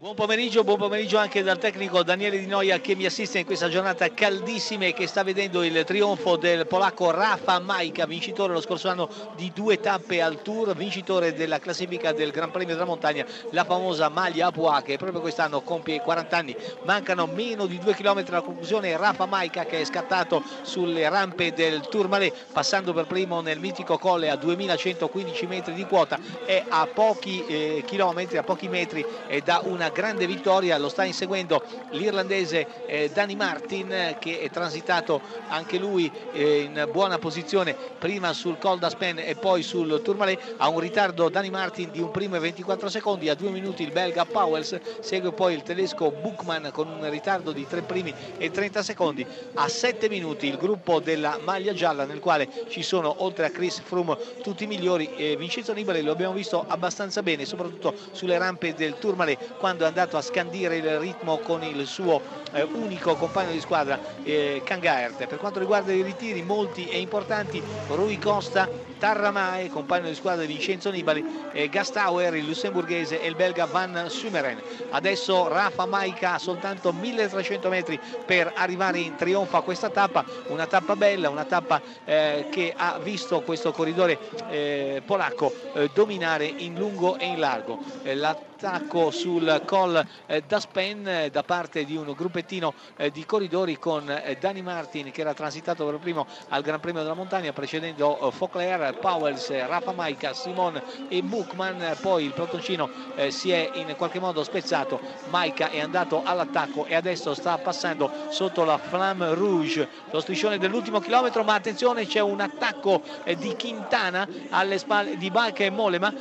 Buon pomeriggio, buon pomeriggio anche dal tecnico Daniele Di Noia che mi assiste in questa giornata caldissima e che sta vedendo il trionfo del polacco Rafa Majka, vincitore lo scorso anno di due tappe al Tour, vincitore della classifica del Gran Premio della Montagna, la famosa maglia Apua che proprio quest'anno compie 40 anni, mancano meno di due chilometri alla conclusione, Rafa Majka che è scattato sulle rampe del Tourmalet passando per primo nel mitico colle a 2115 metri di quota è a pochi eh, chilometri, a pochi metri eh, da una grande vittoria, lo sta inseguendo l'irlandese eh, Danny Martin che è transitato anche lui eh, in buona posizione prima sul Col d'Aspen e poi sul Tourmalet, ha un ritardo Danny Martin di un primo e 24 secondi, a due minuti il belga Powells, segue poi il tedesco Buchmann con un ritardo di tre primi e 30 secondi, a sette minuti il gruppo della maglia gialla nel quale ci sono oltre a Chris Froome tutti i migliori, eh, Vincenzo Nibali lo abbiamo visto abbastanza bene soprattutto sulle rampe del Tourmalet quando è andato a scandire il ritmo con il suo eh, unico compagno di squadra eh, Kangaert. Per quanto riguarda i ritiri molti e importanti, Rui Costa, Tarramae, compagno di squadra di Vincenzo Nibali, eh, Gastauer, il lussemburghese e il belga Van Sumeren. Adesso Rafa Maica soltanto 1300 metri per arrivare in trionfo a questa tappa, una tappa bella, una tappa eh, che ha visto questo corridore eh, polacco eh, dominare in lungo e in largo. Eh, l'attacco sul col eh, d'Aspen eh, da parte di un gruppettino eh, di corridori con Dani Martin che era transitato per primo al Gran Premio della Montagna precedendo Fauclair, Powells, Rafa Maica, Simon e Buchmann. Poi il protoncino si è in qualche modo spezzato. Maica è andato all'attacco e adesso sta passando sotto la Flamme Rouge lo striscione dell'ultimo chilometro. Ma attenzione c'è un attacco di Quintana alle spalle di Balca e Molema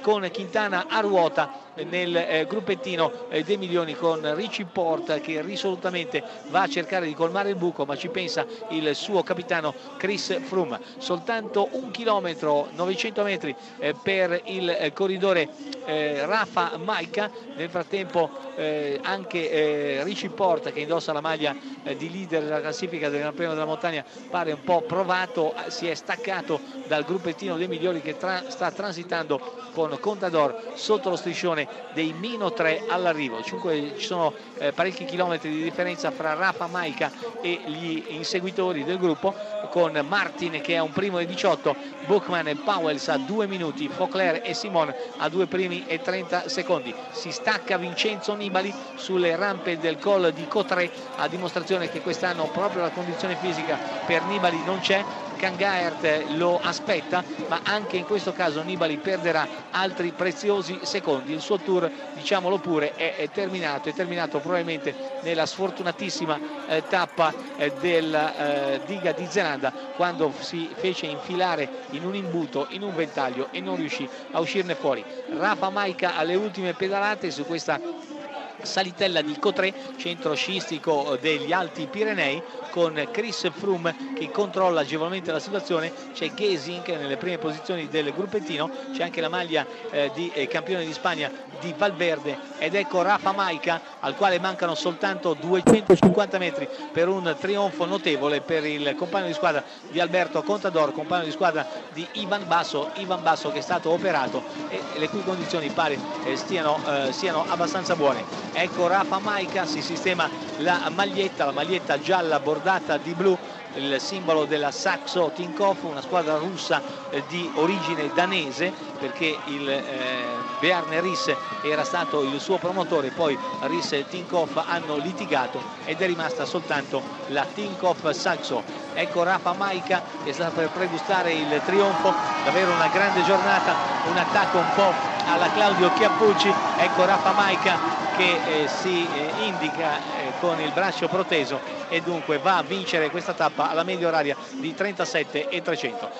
con Quintana a ruota nel eh, gruppettino eh, dei milioni con Ricci Porta che risolutamente va a cercare di colmare il buco ma ci pensa il suo capitano Chris Froome. Soltanto un chilometro 900 metri eh, per il corridore Rafa Maica. Nel frattempo anche Ricci Porta che indossa la maglia di leader della classifica del Gran Premio della Montagna pare un po' provato si è staccato dal gruppettino dei migliori che tra sta transitando con Contador sotto lo striscione dei meno 3 all'arrivo. Ci sono eh, parecchi chilometri di differenza fra Rafa Maica e gli inseguitori del gruppo con Martin che è un primo e 18, Buchmann e Powells a 2 minuti, Fauclair e Simon a 2 primi e 30 secondi. Si stacca Vincenzo Nibali sulle rampe del col di Cotre a dimostrazione che quest'anno proprio la condizione fisica per Nibali non c'è Kangaert lo aspetta ma anche in questo caso Nibali perderà altri preziosi secondi. Il suo tour diciamolo pure è, è terminato è terminato probabilmente nella sfortunatissima eh, tappa eh, della eh, diga di Zelanda quando si fece infilare in un imbuto in un ventaglio e non riuscì a uscirne fuori. Rafa Maica alle ultime pedalate su questa salitella di Cotré, centro sciistico degli Alti Pirenei, con Chris Froome che controlla agevolmente la situazione, c'è Gesink nelle prime posizioni del gruppettino, c'è anche la maglia eh, di eh, campione di Spagna di Valverde. Ed ecco Rafa Maica al quale mancano soltanto 250 metri per un trionfo notevole per il compagno di squadra di Alberto Contador, compagno di squadra di Ivan Basso, Ivan Basso che è stato operato e le cui condizioni pare eh, stiano, eh, siano abbastanza buone ecco Rafa Maica si sistema la maglietta la maglietta gialla bordata di blu il simbolo della Saxo Tinkoff, una squadra russa eh, di origine danese perché il eh, Bjarne Ries era stato il suo promotore, poi Ries e Tinkoff hanno litigato ed è rimasta soltanto la Tinkoff Saxo. Ecco Rafa Maica che sta per pregustare il trionfo, davvero una grande giornata, un attacco un po' alla Claudio Chiappucci, ecco Rafa Maica che eh, si eh, indica eh, con il braccio proteso e dunque va a vincere questa tappa alla media oraria di 37 e 300.